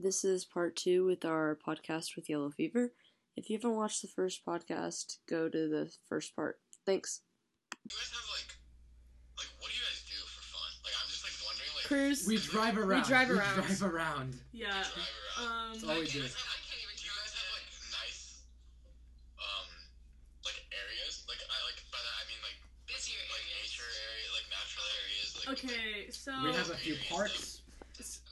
This is part two with our podcast with Yellow Fever. If you haven't watched the first podcast, go to the first part. Thanks. You guys have like, like, what do you guys do for fun? Like, I'm just like wondering, like, Cruise. We drive around. drive around. drive around. yeah. drive around. Um. That's all we do do. you guys have, like, do you guys have like nice, um, like areas? Like, I like by that I mean like Busier like areas. nature area, like natural areas. Like, Okay, so We have a few parks.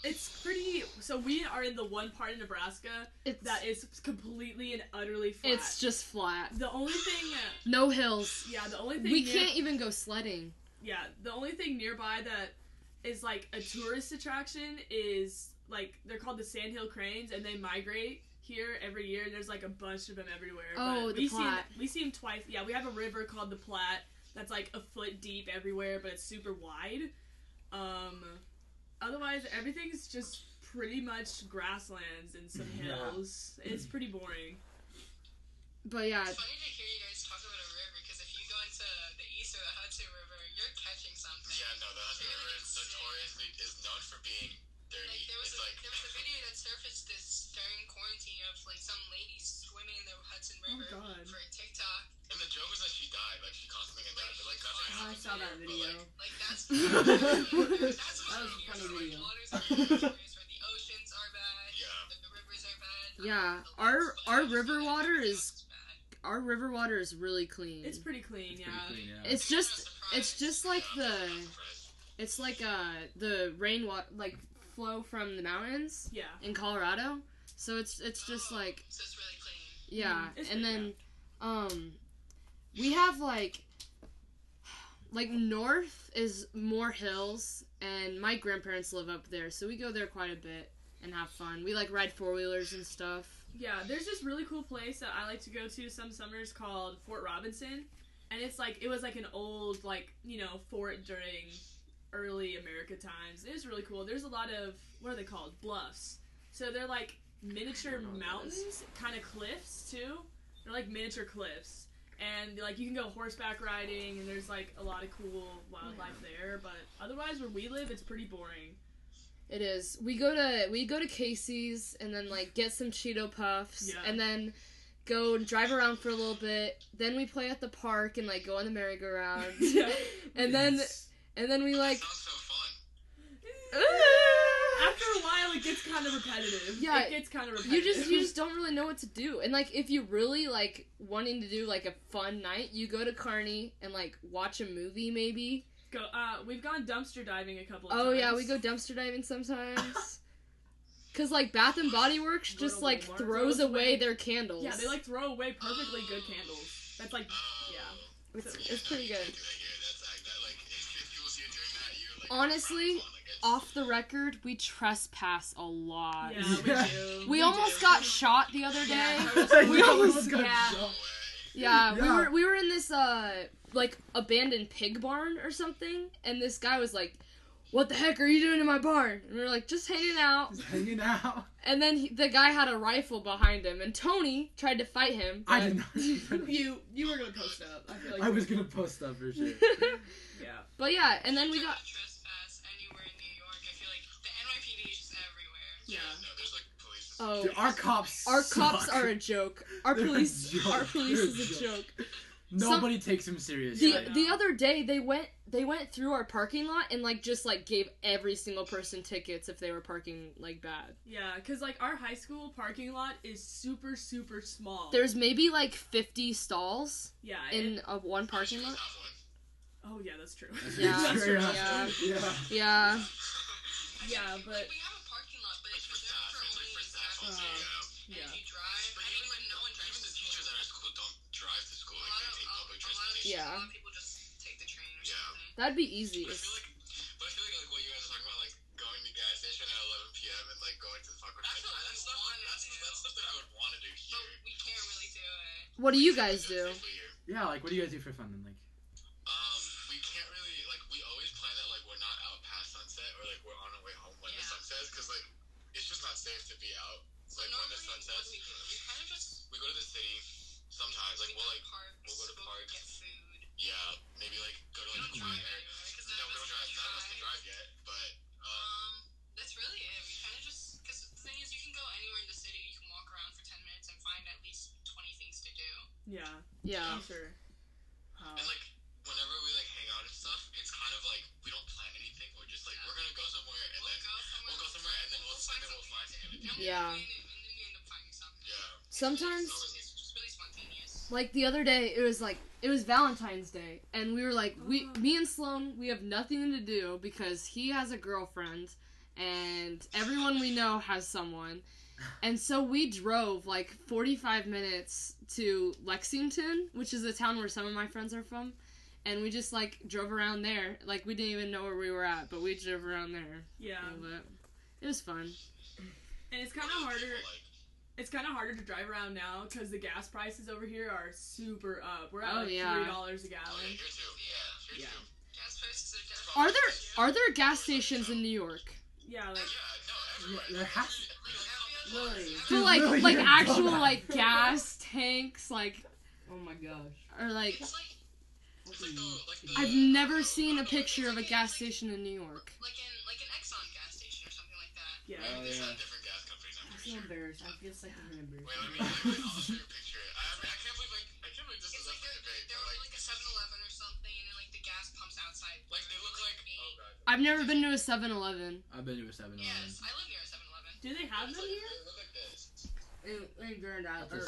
It's, pretty. So we are in the one part in Nebraska It's that is completely and utterly flat. it's just flat. the only thing. No hills. Yeah, the only thing We near- can't even go sledding. Yeah, the only thing nearby that is like a tourist attraction is like they're called the Sandhill Cranes, and they migrate here every year. There's like a bunch of them everywhere. Oh, but the we see Platte. we see them twice. Yeah, we have a river called the Platte that's like a foot deep everywhere, but it's super wide. Um, otherwise, everything's just pretty much grasslands and some Yeah. hills. It's pretty boring. But yeah, It's funny to hear you guys talk about a river because if you go into the east or the Hudson River, you're catching something. Yeah, no, the Hudson River is notoriously is known for being dirty. Like there was it's a, like there was a video that surfaced this during quarantine of like some lady swimming in the Hudson oh, River Oh, God. for a TikTok. and the joke was that she died. Like she constantly got died, but like nothing Oh, I saw to her, that but, video. like, Like that's That was a funny video. Waters are bad, areas where the oceans are bad. Yeah. The, the rivers are bad. Yeah, our- our river water is- our river water is really clean. It's pretty clean. It's yeah. pretty clean, yeah. It's just it's just like the it's like uh the rainwater like flow from the mountains Yeah. in Colorado. So it's it's just Oh, like So it's really clean. yeah, Mm, it's and pretty then um we have like like north is more hills and my grandparents live up there so we go there quite a bit and have fun we like ride four-wheelers and stuff Yeah, there's this really cool place that I like to go to some summers called Fort Robinson. And it's like it was like an old like, you know, fort during early America times. It was really cool. There's a lot of what are they called? Bluffs. So they're like miniature mountains, kind of cliffs too. They're like miniature cliffs. And like you can go horseback riding and there's like a lot of cool wildlife there, but otherwise where we live it's pretty boring. it is we go to we go to casey's and then like get some cheeto puffs Yeah. and then go and drive around for a little bit then we play at the park and like go on the merry-go-round Yeah. and then and then we like sounds so fun. Ah! After a while, it gets kind of repetitive. Yeah, it gets kind of repetitive. you repetitive. just you just don't really know what to do and like if you really like wanting to do like a fun night you go to Kearney and like watch a movie maybe go. Uh, we've gone dumpster diving a couple. of oh times. yeah we go dumpster diving sometimes because like bath and body works just like Walmart, throws throws away away- their candles Yeah, they like throw away perfectly good candles. That's like yeah. it's, so- it's pretty good I hear that's like that. Like if, if people see you doing that, you're like Honestly, having fun, like, it's- off the record we trespass a lot Yeah, we Yeah. do. we almost do. got shot the other day Yeah. we almost got yeah No way. Yeah, we were we were in this uh like abandoned pig barn or something, and this guy was like, "What the heck are you doing in my barn?" And we were like, "Just hanging out." Just hanging out. And then he, the guy had a rifle behind him, and Tony tried to fight him. I but- did not. You you were gonna post up. I feel like I was gonna post up for sure. Yeah. but yeah, and then we If you're got Yeah, Yeah. no, there's like police. oh. Dude, our cops. Our cops suck. are a joke. Our They're police, joke. our police They're is a a joke. joke. Nobody takes him The seriously. Yeah. the other day they went they went through our parking lot and like just like gave every single person tickets if they were parking like bad. Yeah, because like our high school parking lot is super super small. There's maybe like 50 stalls yeah. in and- a one parking lot. oh yeah, that's true. Yeah, that's true. yeah. yeah. Yeah. Yeah, but Uh, you know. And yeah. if you drive, But I even, mean, when no one drives even the school. teachers at our school don't drive to school. Like they take a, public a lot of, transportation. Yeah. a lot of people just take the train or Yeah. something. That'd be easy. But I feel like, but I feel like, like what you guys are talking about, like going to gas station at 11 p.m. and like going to the fucking. That's what that's stuff. wanna That's, do. that's stuff that I would want to do But we can't really do it. What do you guys do? Yeah, like what do you guys do for fun then? Like Sometimes It's just really spontaneous. like the other day it was like it was valentine's day and we were like we Oh. me and sloan we have nothing to do because he has a girlfriend and everyone we know has someone and so we drove like 45 minutes to lexington which is a town where some of my friends are from and we just like drove around there like we didn't even know where we were at but we drove around there yeah, a little bit it was fun and it's kind of What do harder. People like? It's kind of harder to drive around now because the gas prices over here are super up. We're at Oh, like yeah. three dollars a gallon. Oh yeah, gallon. here too. Yeah, here Yeah. too. Gas prices are definitely. are there are there gas stations in new york Yeah, like Yeah, no, there has- Really? for like really, like actual dumb. like gas tanks like Oh my gosh. or like It's like, It's like the, like the, I've never seen a picture of a gas station in New York. like in like an Exxon gas station or something like that. yeah. I mean, there's Oh, yeah. Feel sure. embarrassed. I feel like I'm embarrassed. Wait, let me. Let me I'll show you a picture. I, I mean, I can't believe like I can't believe this It's is like up there, for debate. there But would like, be like a 7-Eleven or something, and then like the gas pumps outside. like they look like. Oh god. I've never been to a 7-Eleven. I've been to a 7 Eleven. Yes, I live near a 7-Eleven. Do they have It's them like, here? They look like this.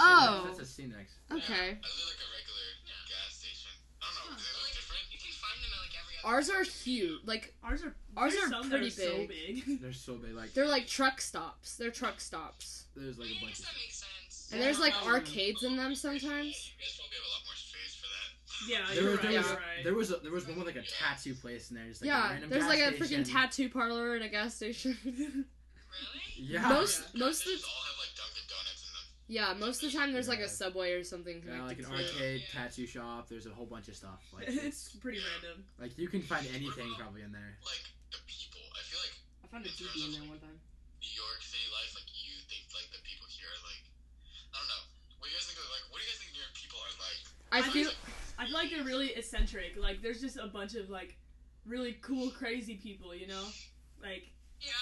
Oh. That's a Cinex. Oh, okay. Yeah, I look like a regular gas station. I don't know. Do they But, look like, different? You can find them at like every other. Ours are huge. Like Ours are Ours there's are some that pretty so big. big. They're so big. Like they're like truck stops. They're truck stops. there's like a bunch guess of. that makes sense. And there's like Yeah. arcades in them sometimes. You guys probably have a lot more space for that. yeah, There you're was, right. there, was, You're right. there was a, there was one with like a tattoo place in there. Just like Yeah, random there's like a station. freaking tattoo parlor in a gas station. Really? Yeah. most Gas most of stations the, all have like Dunkin' Donuts in them. Yeah, most of the time there's like a subway or something Yeah, like an to arcade, Yeah. tattoo shop. There's a whole bunch of stuff. Like it's pretty random. like you can find anything probably in there. Like the people. I feel like I found a TV in there one time. New York City life, like you think like the people here are like. I don't know. What do you guys think? Of, like, what do you guys think New York people are like? I I feel I feel like they're really eccentric. Like there's just a bunch of like really cool, crazy people. You know, like Yeah.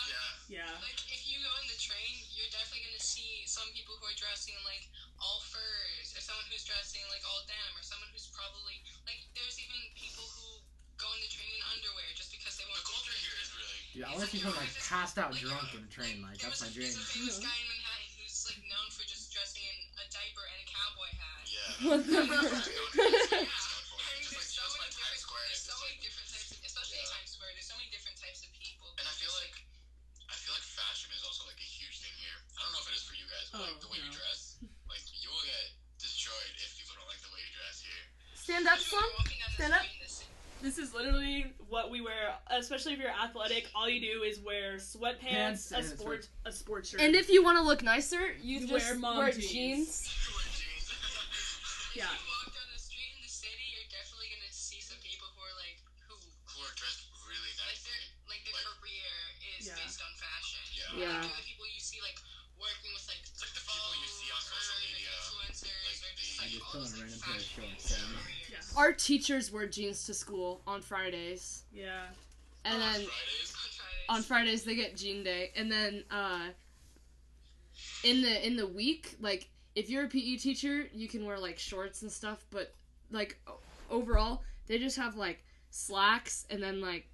Yeah. yeah. Like if you go in the train, you're definitely gonna see some people who are dressing like all furs, or someone who's dressing like all denim, or someone who's probably like. There's even people who go in the train in underwear just because they want. The culture here is really. Dude, I want to see someone like passed out drunk in a train. Like there that's was my a, dream. There's a famous guy in Manhattan who's like known for just dressing in a diaper and a cowboy hat. Yeah. What the That's fuck? known for it. Yeah. It's known for it. I mean, Just there's like so just many like Times different, Square. there's It's so just many like. different types, especially in Yeah. Times Square. There's so many different types of people. And I It's feel just, like. I feel like fashion is also like a huge thing here. I don't know if it is for you guys, but like Oh, the way you no. dress, like you will get destroyed if people don't like the way you dress here. stand up, especially son. when you're walking down the Stand up. street in the city. This is literally what we wear, especially if you're athletic. All you do is wear sweatpants, Pants a and a sport, a sports shirt. And if you want to look nicer, you, You just wear mom wear jeans. jeans. You wear jeans. If Yeah. Teachers wear jeans to school on Fridays, yeah, and Oh, then Fridays. On Fridays. on Fridays they get jean day, and then uh, in the in the week, like if you're a PE teacher, you can wear like shorts and stuff, but like overall, they just have like slacks and then like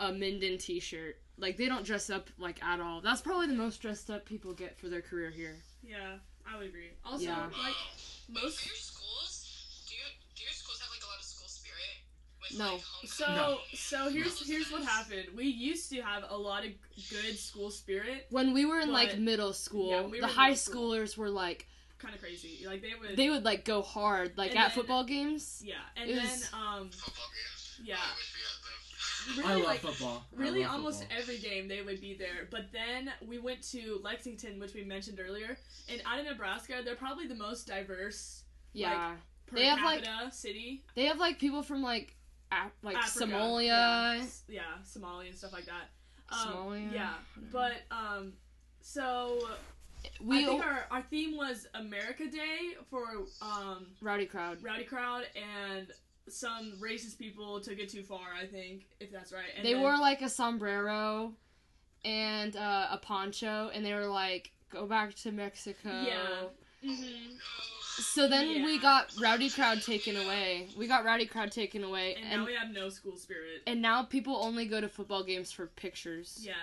a Minden t-shirt. Like they don't dress up like at all. That's probably the most dressed up people get for their career here. yeah. I would agree. Also, Yeah. like Wow. Wait, most. for your schools, do you do your schools have like a lot of school spirit? With, No. So homecoming so here's here's what happened. We used to have a lot of good school spirit, When we were in like middle school, Yeah, we the high school. schoolers were like kind of crazy. Like they would. they would like go hard, like at then- football games. yeah, and it then was- um Football games. Yeah. I wish we had them. really I love like football. Really love almost football. every game they would be there. But then we went to Lexington, which we mentioned earlier, and out of Nebraska, they're probably the most diverse Yeah, per They have, like- capita city. they have like people from like Af- like Africa, Somalia. yeah, yeah, Somalia and stuff like that. Um, Somalia? yeah, but um, so We I think our, our theme was America Day for um rowdy crowd. rowdy crowd and some racist people took it too far. I think if that's right. And they then- wore like a sombrero and uh, a poncho, and they were like, "Go back to Mexico." Yeah. Mm-hmm. So then we got Rowdy Crowd taken away. We got Rowdy Crowd taken away, And, and now we have no school spirit. and now people only go to football games for pictures. Yeah,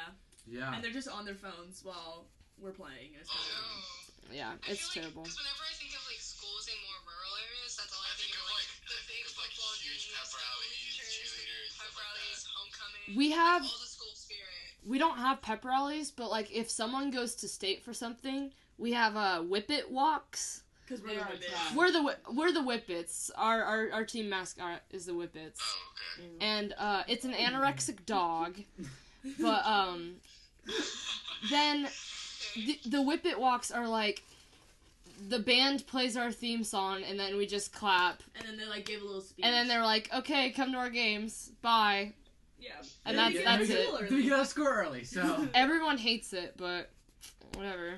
Yeah. and they're just on their phones while we're playing. It's kind of Oh. Yeah, I it's feel terrible. Like, 'cause whenever I think of like schools in more rural areas, that's all I, I think, think of of, like, like- the big think of, like, football huge games, pep rallies, cheerleaders, pep stuff like rallies, homecoming. We have all the school spirit. we don't have pep rallies, but like if someone goes to state for something, we have uh whippet walks. Because we're the are Whippets. trash. We're the Whi- we're the whippets. Our our our team mascot is the whippets. Oh, okay. and uh, it's an anorexic dog. But um, then the, the whippet walks are like the band plays our theme song, and then we just clap, And then they like give a little speech. and then they're like, "Okay, come to our games, bye." yeah, And Yeah, that's we get- that's we get it. a We early. got to score early, so. Everyone hates it, but whatever.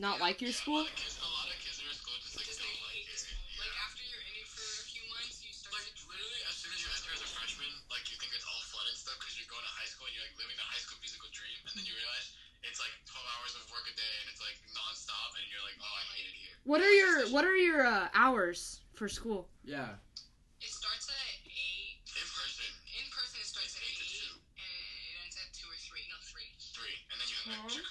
Not like your Yeah, school. A lot kids, a lot of kids in our school just like Because don't like it. Yeah. Like after you're in it for a few months, you start Like literally, as soon as you enter as a freshman, like you think it's all fun and stuff because you're going to high school and you're like living the high school musical dream, and then you realize it's like 12 hours of work a day and it's like nonstop, and you're like, oh, I hate it here. What are your What are your uh, hours for school? Yeah. It starts at eight. In person, In person, it starts at Eight to eight, two. and it ends at two or three. No, three three, and then you have like Aw.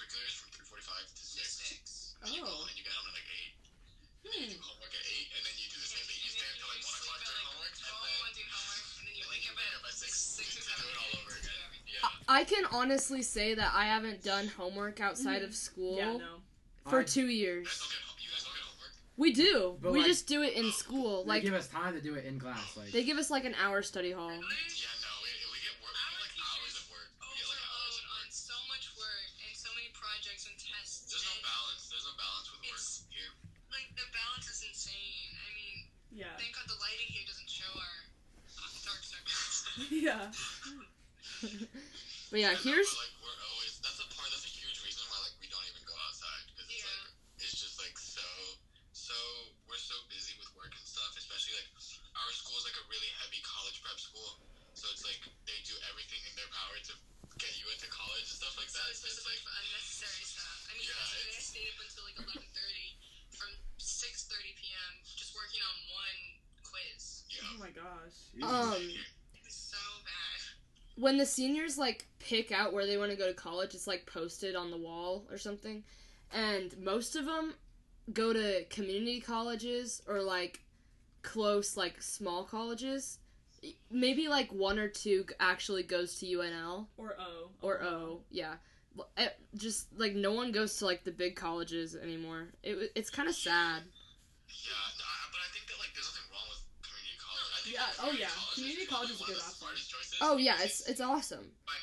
I can honestly say that I haven't done homework outside of school yeah, no. for I- two years. guys don't get, you guys don't get homework. We do. But, we like- just do it in school. Like they Like give us time to do it in class. Like. they give us like an hour study hall. Yeah, no, we, we get work. We get like hours of work. We get like hours Overload on so much work and so many projects and tests. There's no balance. There's no balance with work here. Like the balance is insane. I mean, Yeah. thank God the lighting here doesn't show our uh, dark circles. yeah. But yeah, here's but, like we're always. That's a part. That's a huge reason why like we don't even go outside because it's Yeah. like it's just like so so we're so busy with work and stuff. Especially like our school is like a really heavy college prep school, so it's like they do everything in their power to get you into college and stuff like so that. it's So just it's a like bunch unnecessary stuff. I mean, Yeah, yesterday I stayed up until like 11:30 from 6:30 p.m. just working on one quiz. yeah. Oh my gosh. um It's so bad. when the seniors like pick out where they want to go to college, it's like posted on the wall or something. And most of them go to community colleges or like close like small colleges. Maybe like one or two actually goes to UNL Or O. or O. Yeah. L- Just like no one goes to like the big colleges anymore. It it's kind of sad. Yeah, no, but I think that like there's nothing wrong with community college. I think Yeah, oh, yeah. Community probably college is a good option. Oh yeah, it's it's awesome. financially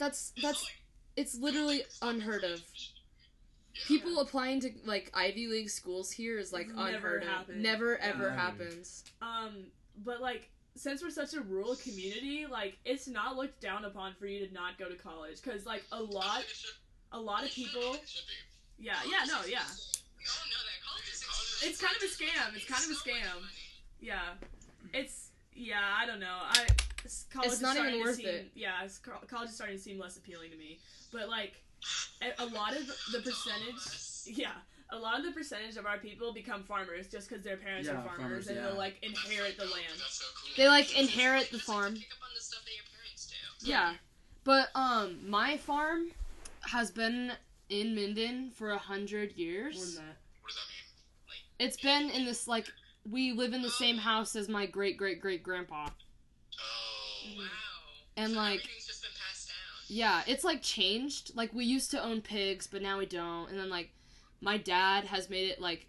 That's that's it's literally unheard of. People applying to like Ivy League schools here is like Never unheard of. happened. Never ever Never. happens. Um, but like, since we're such a rural community, like, it's not looked down upon for you to not go to college, cause like a I lot, think it should- a lot of people. it should be. Yeah, yeah, no, yeah, We all know that college is College is- It's kind of a scam. It's kind of a so much scam. money. yeah. It's yeah. I don't know. I s- college It's is not even starting to worth seem, it. Yeah, college is starting to seem less appealing to me. But like, a, a lot of the percentage. Yeah, a lot of the percentage of our people become farmers just because their parents Yeah, are farmers, farmers, and yeah. they'll like inherit the land. That's so cool. They like inherit the farm. to pick up on the stuff that your parents do. Yeah. But um my farm has been in Minden for a hundred More years. than that. What does that mean? It's been in this like we live in the same house as my great great great grandpa. Oh. Wow. And, So like- everything's just been passed down. Yeah, it's like changed. Like we used to own pigs, but now we don't. And then like my dad has made it like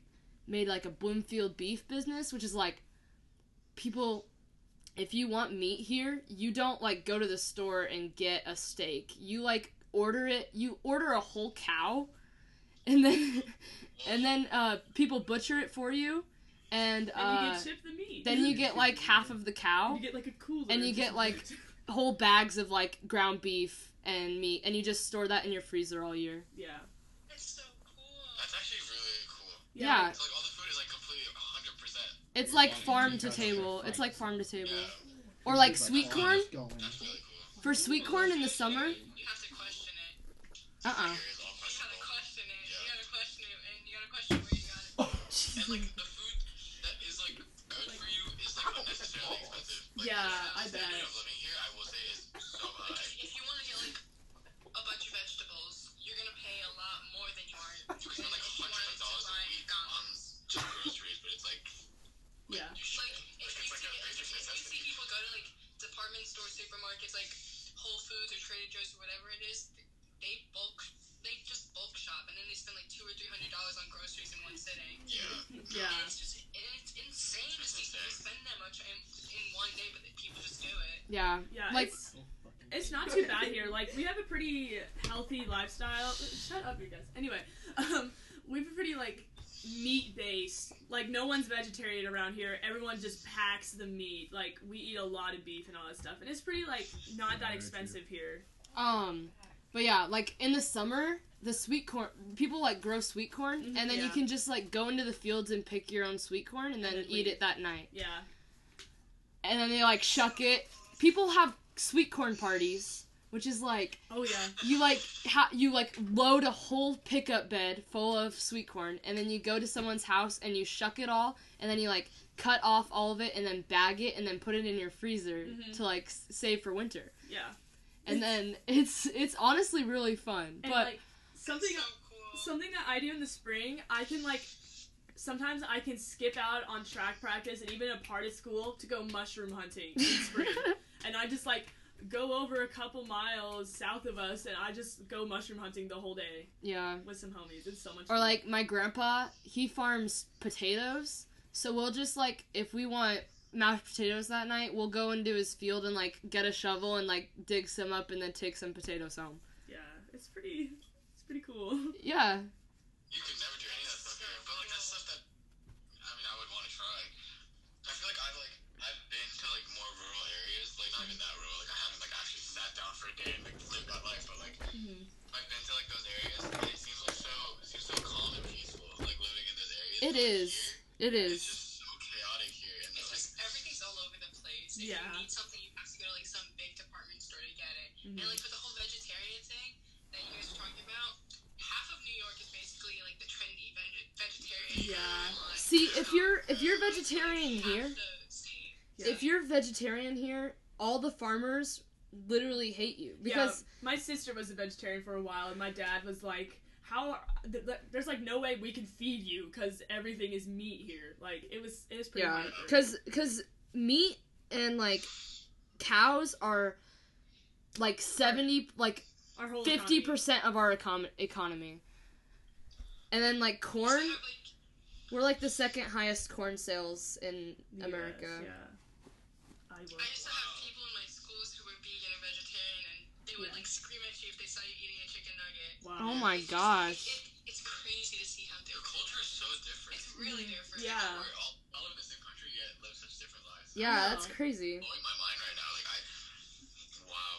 made like a Bloomfield beef business, which is like people if you want meat here, you don't like go to the store and get a steak. You like order it, you order a whole cow and then and then uh people butcher it for you and And you uh, get shipped the meat. then you get like half of the cow, You get like a cooler. and you get, like, whole bags of like ground beef and meat, and you just store that in your freezer all year. yeah. That's so cool. That's actually really cool. Yeah, So like all the food is like completely 100. percent it's like farm to table. It's like farm to table, Yeah, or like sweet corn. that's really cool. For sweet corn in the summer, You have to question it. uh uh Like, Yeah, I standard bet. of living here, I will say, is so Like, high. if you want to get like a bunch of vegetables, you're gonna pay a lot more than you are You can spend like if you hundreds wanted of to dollars a buy week on just groceries, but it's like Yeah. you should. Like, if Like you, like see, a if, basic if you see people go to like department store supermarkets like Whole Foods or Trader Joe's or whatever it is, they bulk, they just bulk shop and then they spend like two or three hundred dollars on groceries in one sitting. Yeah. Yeah. And it's just, and it's insane to see people spend that much in, in one day, but people just do it. yeah, Yeah. Like- it's, it's not too bad here. Like we have a pretty healthy lifestyle. Shut up, you guys. Anyway, um, we have a pretty like meat based. Like no one's vegetarian around here. Everyone just packs the meat. Like we eat a lot of beef and all that stuff, and it's pretty like not that expensive here. Um, but yeah, like in the summer, the sweet corn people like grow sweet corn, Mhm, and then you can just like go into the fields and pick your own sweet corn, and then then eat leave. it that night. Yeah. And then they like shuck it. People have sweet corn parties, which is like Oh yeah. you like ha- you like load a whole pickup bed full of sweet corn, and then you go to someone's house and you shuck it all, and then you like cut off all of it and then bag it and then put it in your freezer Mhm. to like s- save for winter. Yeah. And then it's it's honestly really fun, And but. like something so cool. something that I do in the spring, I can like sometimes I can skip out on track practice and even a part of school to go mushroom hunting in spring. and I just like go over a couple miles south of us and I just go mushroom hunting the whole day yeah. with some homies. It's so much Or fun. like my grandpa, he farms potatoes. So we'll just like if we want mashed potatoes that night, we'll go into his field and like get a shovel and like dig some up and then take some potatoes home. Yeah, it's pretty it's pretty cool. Yeah. Those areas. It But, like, is. here, It It's just so chaotic here, and It's like just everything's all over the place. If Yeah. you need something, you have to go to like some big department store to get it. Mhm. And like for the whole vegetarian thing that you guys were talking about, half of New York is basically like the trendy veg- vegetarian. Yeah. line. See, if you're if you're vegetarian half here. Yeah. if you're vegetarian here, all the farmers literally hate you because yeah, my sister was a vegetarian for a while, and my dad was like, "How? Th- th- there's like no way we can feed you because everything is meat here." Like it was, it was pretty. yeah, hard for cuz cuz meat and like cows are like 70 like our whole fifty percent of our econ- economy. And then like corn, still have, like, we're like the second highest corn sales in Yes, America. Yeah. I I used to have people in my schools who were vegan or vegetarian, and they would Yeah. like scream at you if they saw you eating a chicken nugget. Oh my It's just- gosh. It, it's crazy to see how their culture is so different. It's really different. Yeah. We're all, all in the same country yet live such different lives. Yeah, know. that's crazy. blowing my mind right now. Like I, wow.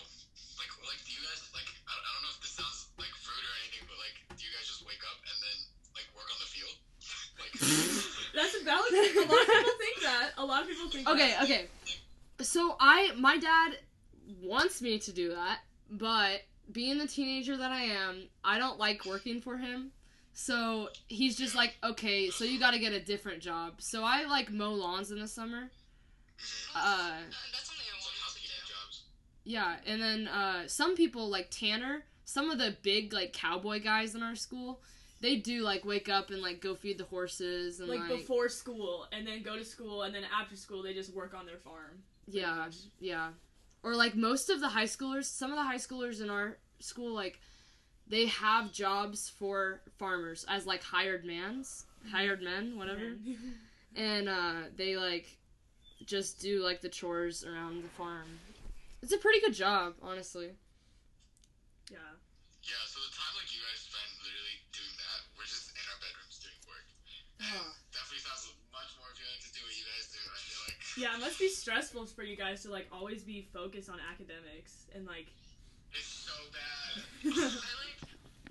Like like do you guys like I, I don't know if this sounds like rude or anything, but like do you guys just wake up and then like work on the field? like That's a valid thing. A lot of people think that. A lot of people think. Okay, That. okay. So I my dad wants me to do that, but being the teenager that I am, I don't like working for him. So he's just like, okay, so you got to get a different job. So I like mow lawns in the summer. mhm. Uh, that's something I It's like wanted to housekeeping do. jobs. yeah, and then uh, some people like Tanner, some of the big like cowboy guys in our school, they do like wake up and like go feed the horses and Like, like, before school, and then go to school, and then after school, they just work on their farm. Yeah, much. yeah. Or like most of the high schoolers, some of the high schoolers in our school, like they have jobs for farmers as like hired mans, hired men, whatever, and uh, they like just do like the chores around the farm. It's a pretty good job, honestly. yeah. Yeah, so the time like you guys spend literally doing that, we're just in our bedrooms doing work. And Huh. definitely sounds much more appealing Yeah, it must be stressful for you guys to like always be focused on academics and like. It's so bad. I like.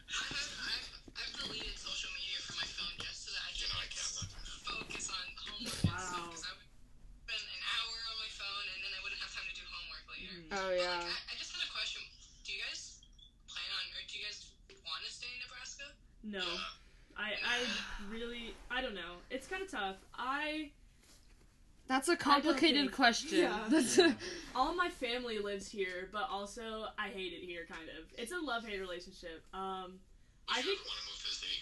I have, I've, I've deleted social media from my phone just so that I You can know like, can't. focus on homework and stuff. Wow. Because I would spend an hour on my phone and then I wouldn't have time to do homework later. Mhm. Oh But, yeah. Like, I, I just had a question. Do you guys plan on, or do you guys want to stay in Nebraska? No, Yeah. I I really I don't know. It's kind of tough. I That's a complicated think- question. Yeah. That's Yeah. all my family lives here, but also I hate it here. Kind of. It's a love hate relationship. Um, I think you want to move to the city?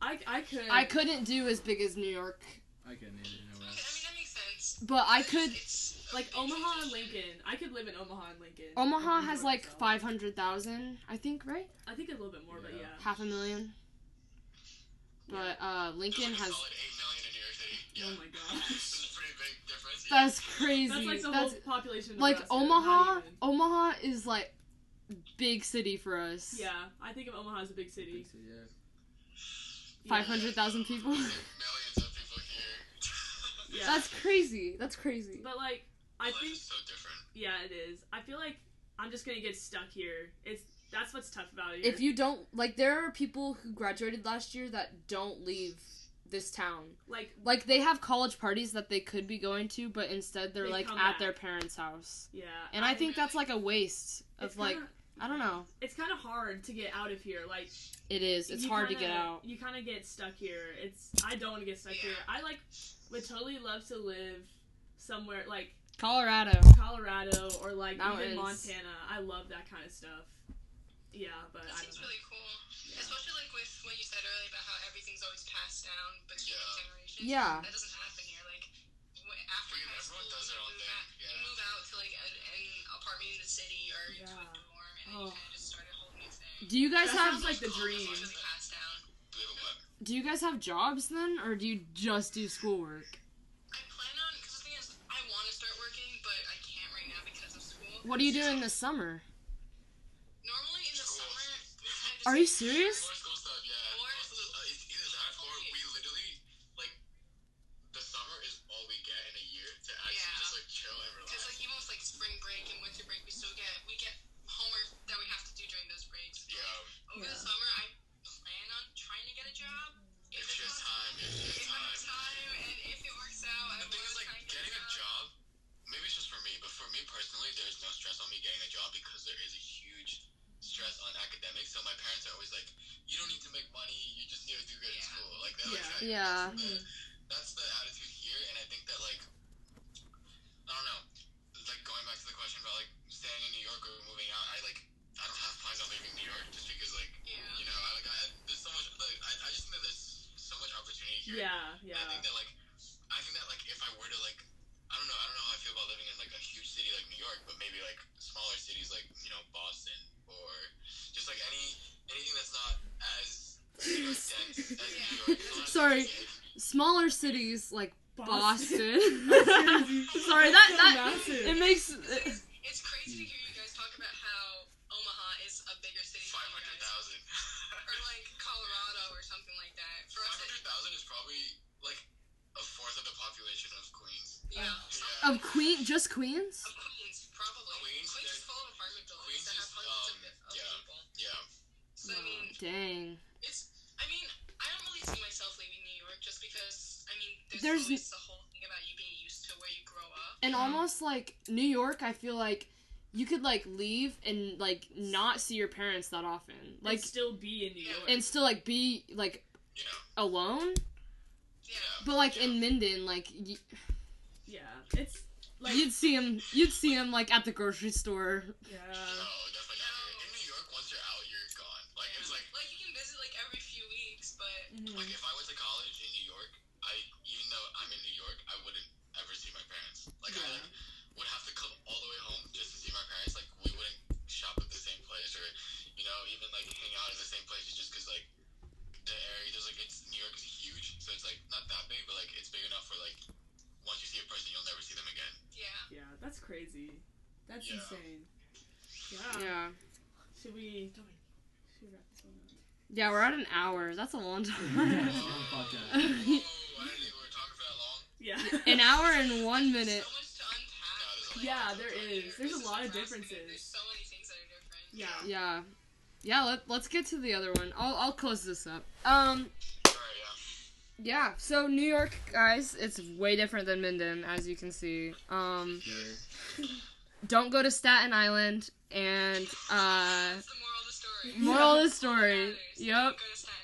I I could. I couldn't do as big as New York, I couldn't either. No way. Okay, I mean that makes sense. but I could. It's like Omaha and. Lincoln. I could live in Omaha and Lincoln. Omaha has enjoy like myself. five hundred thousand, I think, right? I think a little bit more, but Yeah. yeah. Half a million. But uh, Lincoln like has. Yeah. Oh my gosh. It's a pretty big difference. That's crazy. That's like the That's whole population. Of like Nebraska, Omaha. not even. Omaha is like big city for us. Yeah, I think of Omaha as a big city. Think so, yeah. Yeah. Five hundred thousand people. Millions of people here. Yeah. That's crazy. That's crazy. But like, I Life think is so different. yeah, it is. I feel like I'm just gonna get stuck here. It's that's what's tough about it. If you don't like, there are people who graduated last year that don't leave this town. like, Like they have college parties that they could be going to, but instead they're They like at back. their parents' house. yeah, And I think that's like a waste it's of like kinda, I don't know. it's kind of hard to get out of here. Like, It is. It's hard to kinda- get out. You kind of get stuck here. It's I don't want to get stuck Yeah. here. I like would totally love to live somewhere like Colorado. Colorado or like Mountains. even Montana. I love that kind of stuff. Yeah, but That I seems don't know. really cool. Especially like with what you said earlier about how everything's always passed down between Yeah. generations. Yeah. That doesn't happen here. Like wh- after Freaking high everyone school, does their you own move, thing, out, yeah. you move out to like a, an apartment in the city or into a dorm, and Oh. you kind of just start a whole new thing. Do you guys That have like the It's dream. usually passed down. Believe it what? Do you guys have jobs then, or do you just do schoolwork? I plan on because the thing is, I want to start working, but I can't right now because of school. What are you doing this summer? Normally in the School. summer, we kind of Are you serious? Yeah, yeah. I think that like I think that like if I were to like I don't know I don't know how I feel about living in like a huge city like New York, but maybe like smaller cities like you know Boston or just like any anything that's not as you know, dense as New York. You know what I'm Sorry. Smaller cities like Boston. crazy. Sorry, that So that it makes. It's, yeah. Yeah. Of Queen, just Queens. Of Queens, probably. Queens, Queens is full of apartment buildings Queens that is, have hundreds um, of, of yeah. people. Yeah. So I mean, Dang. it's. I mean, I don't really see myself leaving New York just because. I mean, there's, There's- always the whole thing about you being used to where you grow up. And almost like New York, I feel like you could like leave and like not see your parents that often, like Like still be in New York. and still like be like You know. alone. Yeah. But like in Minden, like y- yeah, it's like you'd see him, you'd see him like at the grocery store. yeah. No, definitely not. In New York, once you're out, you're gone. Like it's like like you can visit like every few weeks, but Mhm. Like if I went to college in New York, I even though I'm in New York, I wouldn't ever see my parents. Like I like, would have to come all the way home just to see my parents. Like we wouldn't shop at the same place or you know even like hang out in the same places just because like the area there's like it's New York is huge, so it's like not that big, but like it's big enough for like once you see a person, you'll never see them again. yeah. Yeah, that's crazy. That's Yeah. insane. Yeah. Yeah, Should we? Should we wrap this one up? yeah, we're at an hour. That's a long time. it's long podcast. Whoa, I didn't think we were talking for that long. Yeah. An hour and one minute. So much to unpack. Yeah, there is. there it's There's a lot of differences. There's so many things that are different. Yeah. Yeah. Yeah, let, let's get to the other one. I'll, I'll close this up. Um, Alright, yeah. so New York, guys, it's way different than Minden, as you can see. Um, don't go to Staten Island, and, uh, That's the moral of the story. moral of the story. Yep. Don't go to Staten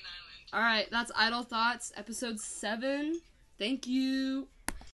Island. Alright, that's Idle Thoughts, episode 7. Thank you.